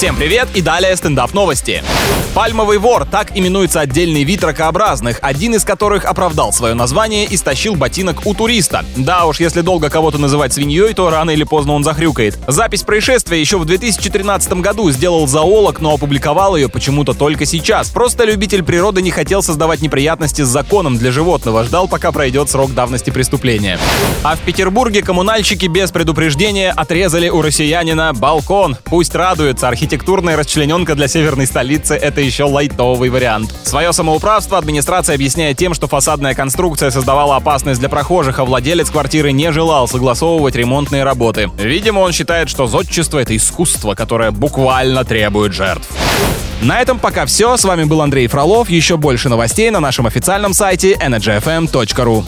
Всем привет и далее стендап новости. Пальмовый вор — так именуется отдельный вид ракообразных, один из которых оправдал свое название и стащил ботинок у туриста. Да уж, если долго кого-то называть свиньей, то рано или поздно он захрюкает. Запись происшествия еще в 2013 году сделал зоолог, но опубликовал ее почему-то только сейчас. Просто любитель природы не хотел создавать неприятности с законом для животного, ждал, пока пройдет срок давности преступления. А в Петербурге коммунальщики без предупреждения отрезали у россиянина балкон. Пусть радуется, архитектурная расчлененка для северной столицы — это еще лайтовый вариант. Свое самоуправство администрация объясняет тем, что фасадная конструкция создавала опасность для прохожих, а владелец квартиры не желал согласовывать ремонтные работы. Видимо, он считает, что зодчество — это искусство, которое буквально требует жертв. На этом пока все. С вами был Андрей Фролов. Еще больше новостей на нашем официальном сайте energyfm.ru.